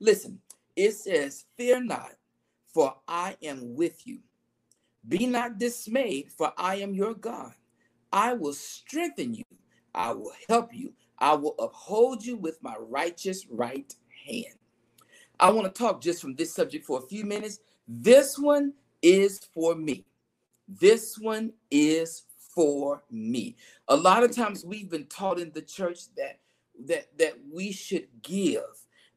Listen, it says, Fear not, for I am with you. Be not dismayed, for I am your God. I will strengthen you. I will help you. I will uphold you with my righteous right hand. I want to talk just from this subject for a few minutes. This one is for me. This one is for me. A lot of times we've been taught in the church that that that we should give.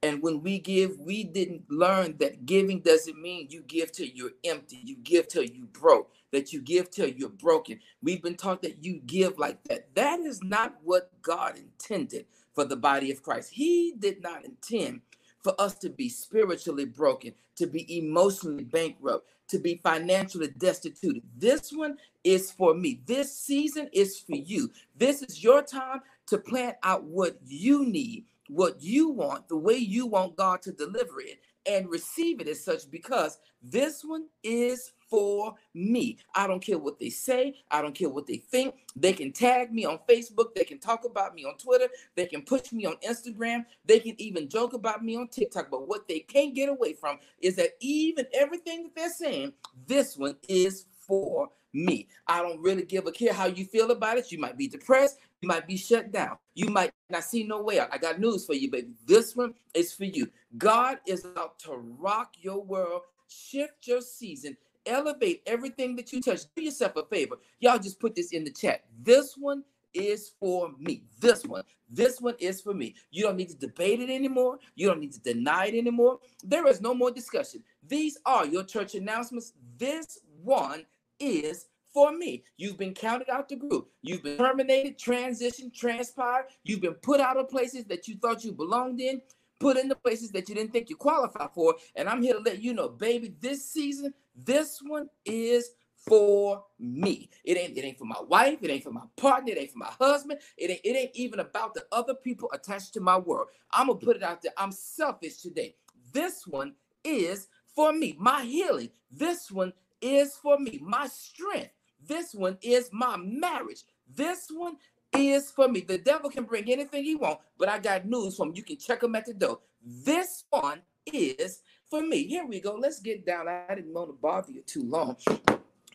And when we give, we didn't learn that giving doesn't mean you give till you're empty, you give till you broke, that you give till you're broken. We've been taught that you give like that. That is not what God intended for the body of Christ. He did not intend for us to be spiritually broken, to be emotionally bankrupt, to be financially destitute. This one is for me. This season is for you. This is your time to plan out what you need what you want, the way you want God to deliver it, and receive it as such because this one is for me. I don't care what they say. I don't care what they think. They can tag me on Facebook. They can talk about me on Twitter. They can push me on Instagram. They can even joke about me on TikTok. But what they can't get away from is that even everything that they're saying, this one is for me. I don't really give a care how you feel about it. You might be depressed. You might be shut down. You might not see no way out. I got news for you, baby. This one is for you. God is out to rock your world, shift your season, elevate everything that you touch. Do yourself a favor. Y'all just put this in the chat. This one is for me. This one, this one is for me. You don't need to debate it anymore. You don't need to deny it anymore. There is no more discussion. These are your church announcements. This one is for me. You've been counted out the group. You've been terminated, transitioned, transpired. You've been put out of places that you thought you belonged in, put in the places that you didn't think you qualified for. And I'm here to let you know, baby, this season, this one is for me. It ain't it ain't for my wife, it ain't for my partner, it ain't for my husband, it ain't it ain't even about the other people attached to my world. I'm gonna put it out there. I'm selfish today. This one is for me. My healing. This one is for me. My strength. This one is my marriage. This one is for me. The devil can bring anything he wants, but I got news from. You can check him at the door. This one is for me. Here we go. Let's get down. I didn't want to bother you too long.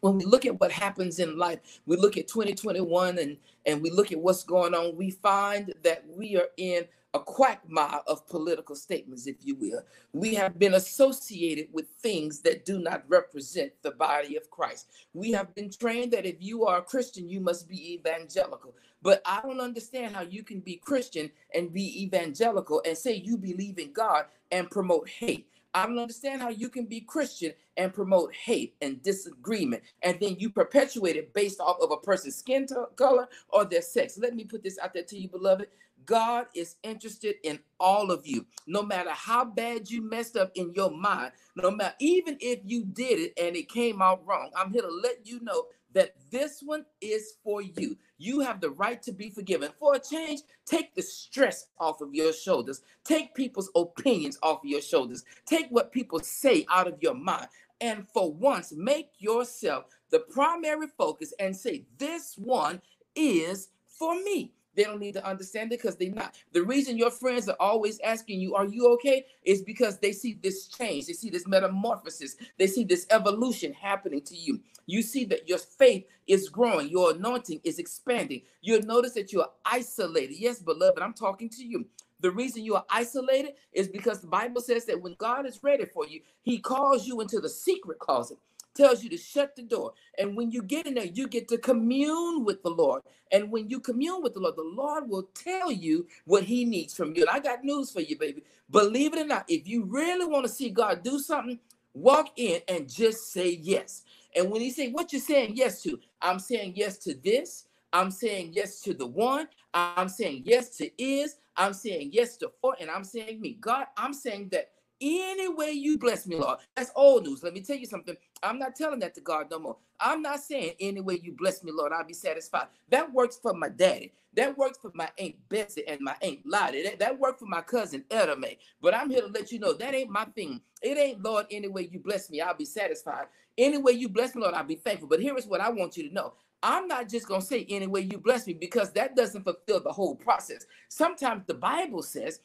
When we look at what happens in life, we look at 2021 and, and we look at what's going on, we find that we are in a quagmire of political statements, if you will. We have been associated with things that do not represent the body of Christ. We have been trained that if you are a Christian, you must be evangelical. But I don't understand how you can be Christian and be evangelical and say you believe in God and promote hate. I don't understand how you can be Christian and promote hate and disagreement, and then you perpetuate it based off of a person's skin color or their sex. Let me put this out there to you, beloved. God is interested in all of you. No matter how bad you messed up in your mind, no matter even if you did it and it came out wrong, I'm here to let you know that this one is for you. You have the right to be forgiven. For a change, take the stress off of your shoulders. Take people's opinions off of your shoulders. Take what people say out of your mind. And for once, make yourself the primary focus and say, This one is for me. They don't need to understand it because they're not. The reason your friends are always asking you, Are you okay? is because they see this change. They see this metamorphosis. They see this evolution happening to you. You see that your faith is growing, your anointing is expanding. You'll notice that you're isolated. Yes, beloved, I'm talking to you. The reason you are isolated is because the Bible says that when God is ready for you, He calls you into the secret closet tells you to shut the door. And when you get in there, you get to commune with the Lord. And when you commune with the Lord, the Lord will tell you what He needs from you. And I got news for you, baby. Believe it or not, if you really want to see God do something, walk in and just say yes. And when He say, "What you're saying yes to?" I'm saying yes to this. I'm saying yes to the one. I'm saying yes to is. I'm saying yes to for, and I'm saying me. God, I'm saying that any way you bless me, Lord. That's old news. Let me tell you something. I'm not telling that to God no more. I'm not saying any way you bless me, Lord, I'll be satisfied. That works for my daddy. That works for my Aunt Bessie and my Aunt Lottie. That, that worked for my cousin Edame. But I'm here to let you know that ain't my thing. It ain't, Lord, any way you bless me, I'll be satisfied. Any way you bless me, Lord, I'll be thankful. But here is what I want you to know. I'm not just going to say any way you bless me because that doesn't fulfill the whole process. Sometimes the Bible says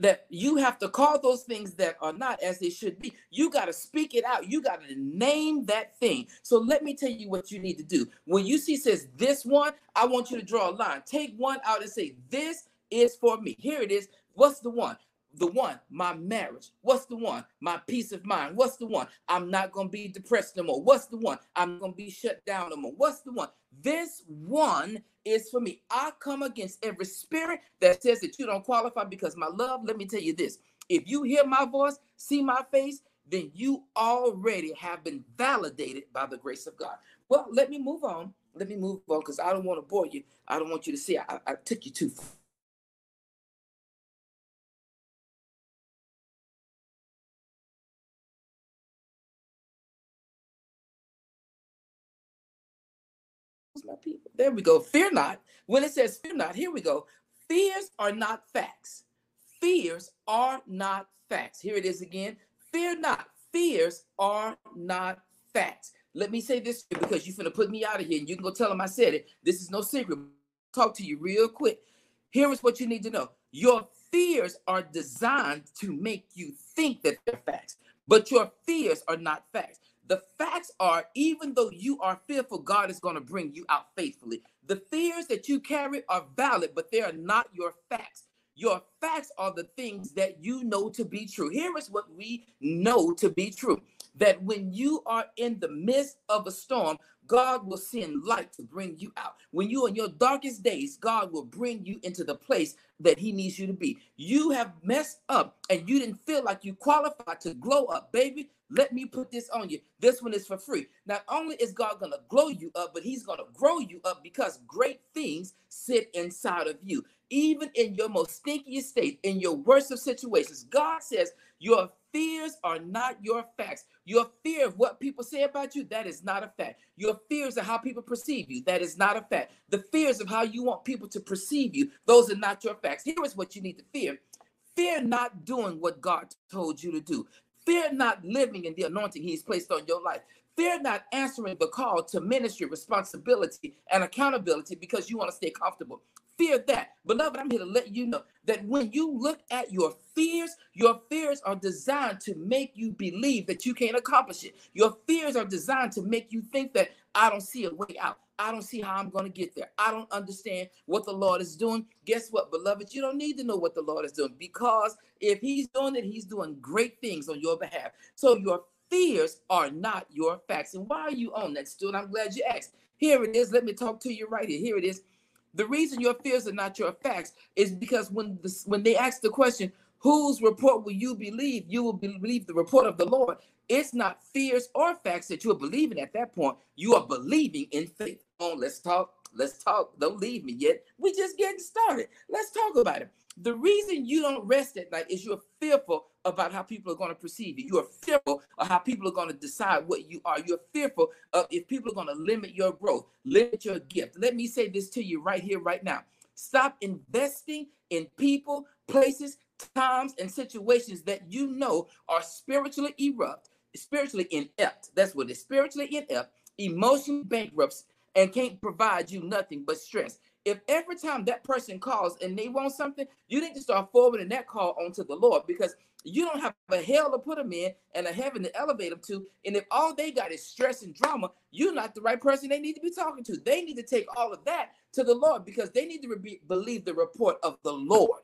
that you have to call those things that are not as they should be. You got to speak it out. You got to name that thing. So let me tell you what you need to do. When you see says this one, I want you to draw a line. Take one out and say, This is for me. Here it is. What's the one? the one, my marriage. What's the one? My peace of mind. What's the one? I'm not going to be depressed no more. What's the one? I'm going to be shut down no more. What's the one? This one is for me. I come against every spirit that says that you don't qualify because my love, let me tell you this. If you hear my voice, see my face, then you already have been validated by the grace of God. Well, let me move on. Let me move on because I don't want to bore you. I don't want you to see I, I took you too far. My people. There we go. Fear not. When it says fear not, here we go. Fears are not facts. Fears are not facts. Here it is again. Fear not. Fears are not facts. Let me say this because you're going to put me out of here and you can go tell them I said it. This is no secret. Talk to you real quick. Here is what you need to know. Your fears are designed to make you think that they're facts, but your fears are not facts. The facts are, even though you are fearful, God is going to bring you out faithfully. The fears that you carry are valid, but they are not your facts. Your facts are the things that you know to be true. Here is what we know to be true that when you are in the midst of a storm, God will send light to bring you out. When you're in your darkest days, God will bring you into the place that He needs you to be. You have messed up and you didn't feel like you qualified to glow up, baby. Let me put this on you. This one is for free. Not only is God going to glow you up, but He's going to grow you up because great things sit inside of you. Even in your most stinkiest state, in your worst of situations, God says, Your fears are not your facts. Your fear of what people say about you, that is not a fact. Your fears of how people perceive you, that is not a fact. The fears of how you want people to perceive you, those are not your facts. Here is what you need to fear fear not doing what God told you to do. Fear not living in the anointing He's placed on your life. Fear not answering the call to ministry, responsibility, and accountability because you want to stay comfortable. Fear that. Beloved, I'm here to let you know that when you look at your fears, your fears are designed to make you believe that you can't accomplish it. Your fears are designed to make you think that I don't see a way out. I don't see how I'm going to get there. I don't understand what the Lord is doing. Guess what, beloved? You don't need to know what the Lord is doing because if He's doing it, He's doing great things on your behalf. So your fears are not your facts. And why are you on that, student? I'm glad you asked. Here it is. Let me talk to you right here. Here it is. The reason your fears are not your facts is because when the, when they ask the question, whose report will you believe? You will believe the report of the Lord. It's not fears or facts that you're believing at that point. You are believing in faith. Let's talk. Let's talk. Don't leave me yet. We just getting started. Let's talk about it. The reason you don't rest at night is you're fearful about how people are going to perceive you. You're fearful of how people are going to decide what you are. You're fearful of if people are going to limit your growth, limit your gift. Let me say this to you right here, right now. Stop investing in people, places, times, and situations that you know are spiritually erupt, spiritually inept. That's what it is spiritually inept, emotionally bankrupt, and can't provide you nothing but stress if every time that person calls and they want something, you need to start forwarding that call onto the Lord because you don't have a hell to put them in and a heaven to elevate them to. And if all they got is stress and drama, you're not the right person they need to be talking to. They need to take all of that to the Lord because they need to believe the report of the Lord.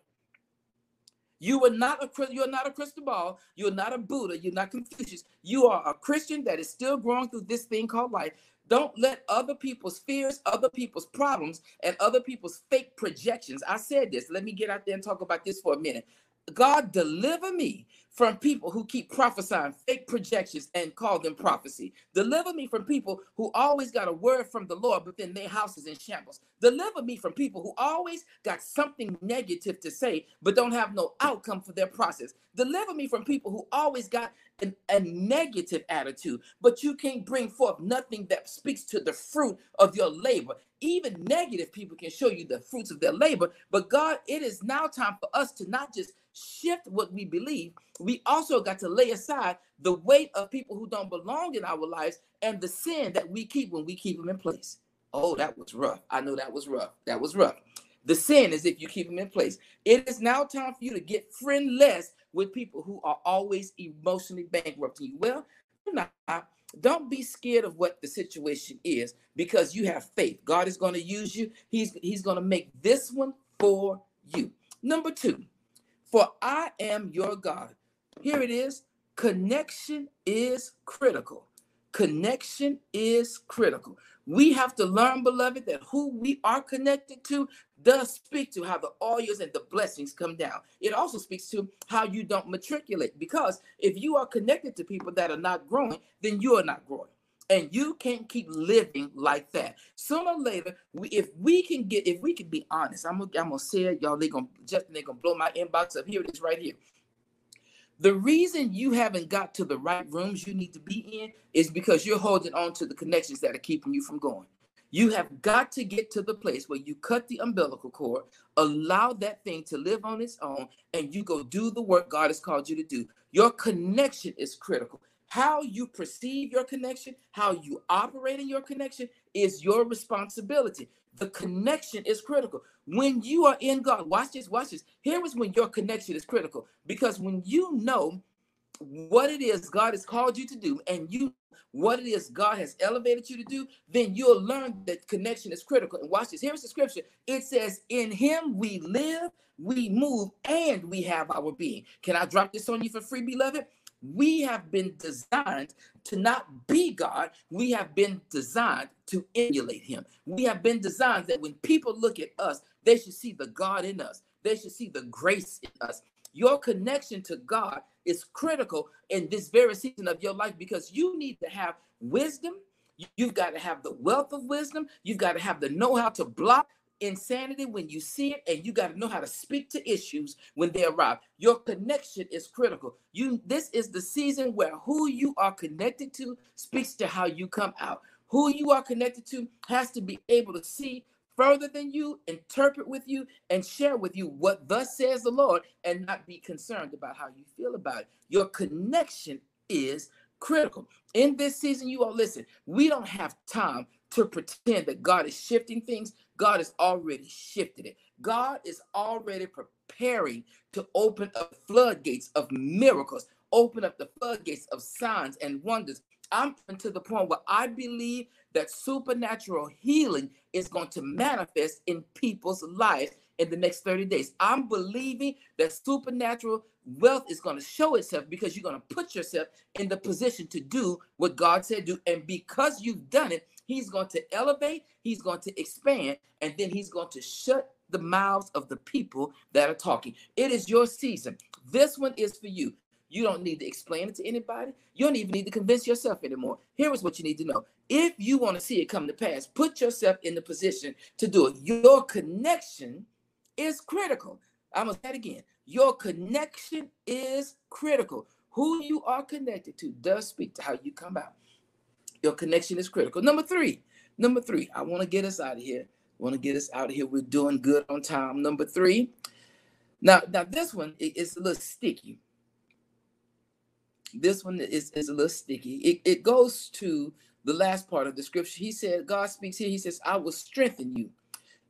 You are not a you are not a crystal ball. You are not a Buddha. You're not Confucius. You are a Christian that is still growing through this thing called life. Don't let other people's fears, other people's problems, and other people's fake projections. I said this. Let me get out there and talk about this for a minute. God deliver me from people who keep prophesying fake projections and call them prophecy. Deliver me from people who always got a word from the Lord, but then their house is in shambles. Deliver me from people who always got something negative to say, but don't have no outcome for their process. Deliver me from people who always got an, a negative attitude, but you can't bring forth nothing that speaks to the fruit of your labor. Even negative people can show you the fruits of their labor. But God, it is now time for us to not just shift what we believe, we also got to lay aside the weight of people who don't belong in our lives and the sin that we keep when we keep them in place. Oh, that was rough. I know that was rough. That was rough. The sin is if you keep them in place. It is now time for you to get friendless with people who are always emotionally bankrupting you. Well, not, don't be scared of what the situation is because you have faith. God is going to use you. He's He's going to make this one for you. Number two, for I am your God. Here it is. Connection is critical. Connection is critical. We have to learn, beloved, that who we are connected to does speak to how the oils and the blessings come down. It also speaks to how you don't matriculate. Because if you are connected to people that are not growing, then you are not growing. And you can't keep living like that. Sooner or later, we, if we can get, if we can be honest, I'm gonna, I'm gonna say it, y'all. They're gonna just they're gonna blow my inbox up. Here it is, right here. The reason you haven't got to the right rooms you need to be in is because you're holding on to the connections that are keeping you from going. You have got to get to the place where you cut the umbilical cord, allow that thing to live on its own, and you go do the work God has called you to do. Your connection is critical. How you perceive your connection, how you operate in your connection is your responsibility. The connection is critical. When you are in God, watch this, watch this. Here is when your connection is critical because when you know what it is God has called you to do and you what it is God has elevated you to do, then you'll learn that connection is critical. And watch this. Here's the scripture. It says, In him we live, we move, and we have our being. Can I drop this on you for free, beloved? We have been designed to not be God. We have been designed to emulate him. We have been designed that when people look at us, they should see the God in us. They should see the grace in us. Your connection to God is critical in this very season of your life because you need to have wisdom. You've got to have the wealth of wisdom. You've got to have the know how to block insanity when you see it and you got to know how to speak to issues when they arrive your connection is critical you this is the season where who you are connected to speaks to how you come out who you are connected to has to be able to see further than you, interpret with you, and share with you what thus says the Lord, and not be concerned about how you feel about it. Your connection is critical. In this season, you all listen, we don't have time to pretend that God is shifting things. God has already shifted it. God is already preparing to open up floodgates of miracles, open up the floodgates of signs and wonders. I'm to the point where I believe that supernatural healing is going to manifest in people's lives in the next 30 days. I'm believing that supernatural wealth is going to show itself because you're going to put yourself in the position to do what God said do. And because you've done it, He's going to elevate, He's going to expand, and then He's going to shut the mouths of the people that are talking. It is your season. This one is for you. You don't need to explain it to anybody. You don't even need to convince yourself anymore. Here is what you need to know. If you want to see it come to pass, put yourself in the position to do it. Your connection is critical. I'm going to say it again. Your connection is critical. Who you are connected to does speak to how you come out. Your connection is critical. Number three, number three, I want to get us out of here. Want to get us out of here. We're doing good on time. Number three. Now, now this one is a little sticky this one is, is a little sticky. It, it goes to the last part of the scripture. He said, God speaks here. He says, I will strengthen you.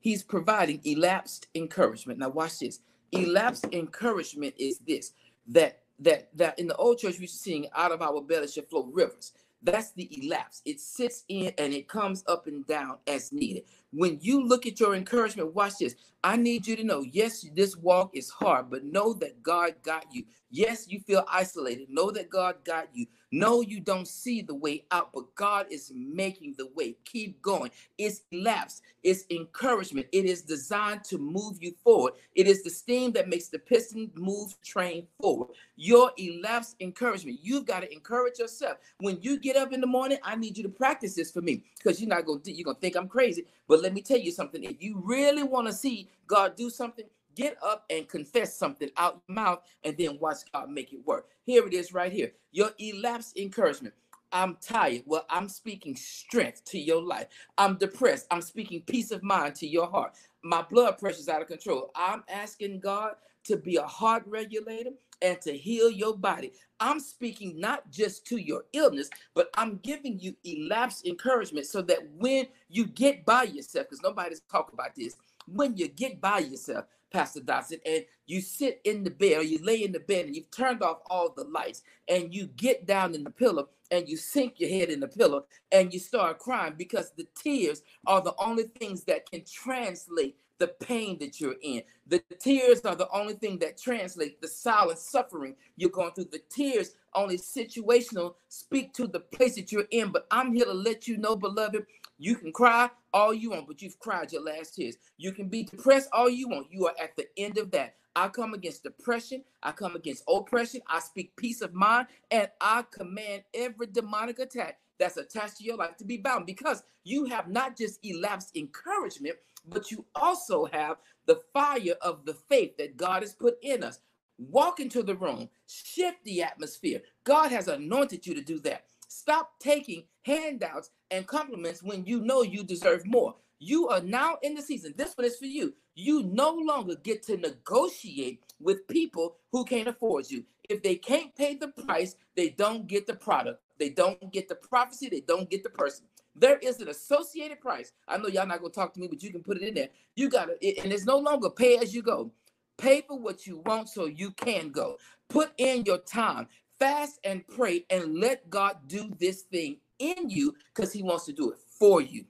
He's providing elapsed encouragement. Now, watch this. Elapsed encouragement is this that that that in the old church we used to sing out of our belly shall flow rivers. That's the elapse. It sits in and it comes up and down as needed. When you look at your encouragement, watch this. I need you to know yes, this walk is hard, but know that God got you. Yes, you feel isolated. Know that God got you. No, you don't see the way out, but God is making the way. Keep going. It's elapsed. It's encouragement. It is designed to move you forward. It is the steam that makes the piston move train forward. Your elapsed encouragement. You've got to encourage yourself. When you get up in the morning, I need you to practice this for me because you're not going to you're going to think I'm crazy. But let me tell you something. If you really want to see God do something, get up and confess something out your mouth and then watch God make it work. Here it is right here. Your elapsed encouragement. I'm tired. Well, I'm speaking strength to your life. I'm depressed. I'm speaking peace of mind to your heart. My blood pressure is out of control. I'm asking God to be a heart regulator and to heal your body. I'm speaking not just to your illness, but I'm giving you elapsed encouragement so that when you get by yourself, because nobody's talking about this, when you get by yourself, Pastor Dotson, and you sit in the bed or you lay in the bed and you've turned off all the lights and you get down in the pillow and you sink your head in the pillow and you start crying because the tears are the only things that can translate the pain that you're in. The tears are the only thing that translate the silent suffering you're going through. The tears only situational speak to the place that you're in. But I'm here to let you know, beloved, you can cry all you want, but you've cried your last tears. You can be depressed all you want. You are at the end of that. I come against depression. I come against oppression. I speak peace of mind, and I command every demonic attack that's attached to your life to be bound because you have not just elapsed encouragement, but you also have the fire of the faith that God has put in us. Walk into the room, shift the atmosphere. God has anointed you to do that. Stop taking handouts and compliments when you know you deserve more. You are now in the season. This one is for you. You no longer get to negotiate with people who can't afford you. If they can't pay the price, they don't get the product. They don't get the prophecy. They don't get the person. There is an associated price. I know y'all not gonna talk to me, but you can put it in there. You gotta, and it's no longer pay as you go. Pay for what you want so you can go. Put in your time, fast and pray, and let God do this thing in you because He wants to do it for you.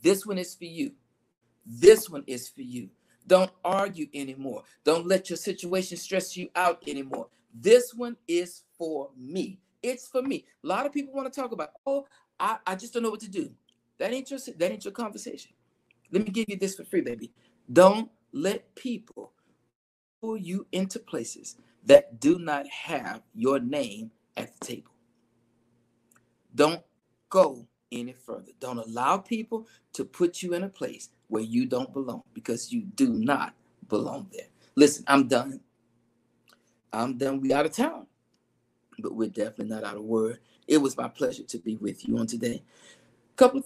This one is for you. This one is for you. Don't argue anymore. Don't let your situation stress you out anymore. This one is for me. It's for me. A lot of people want to talk about, oh, I, I just don't know what to do. That ain't your that ain't your conversation. Let me give you this for free, baby. Don't let people pull you into places that do not have your name at the table. Don't go any further. Don't allow people to put you in a place where you don't belong because you do not belong there. Listen, I'm done. I'm done. We out of town, but we're definitely not out of word. It was my pleasure to be with you on today. Couple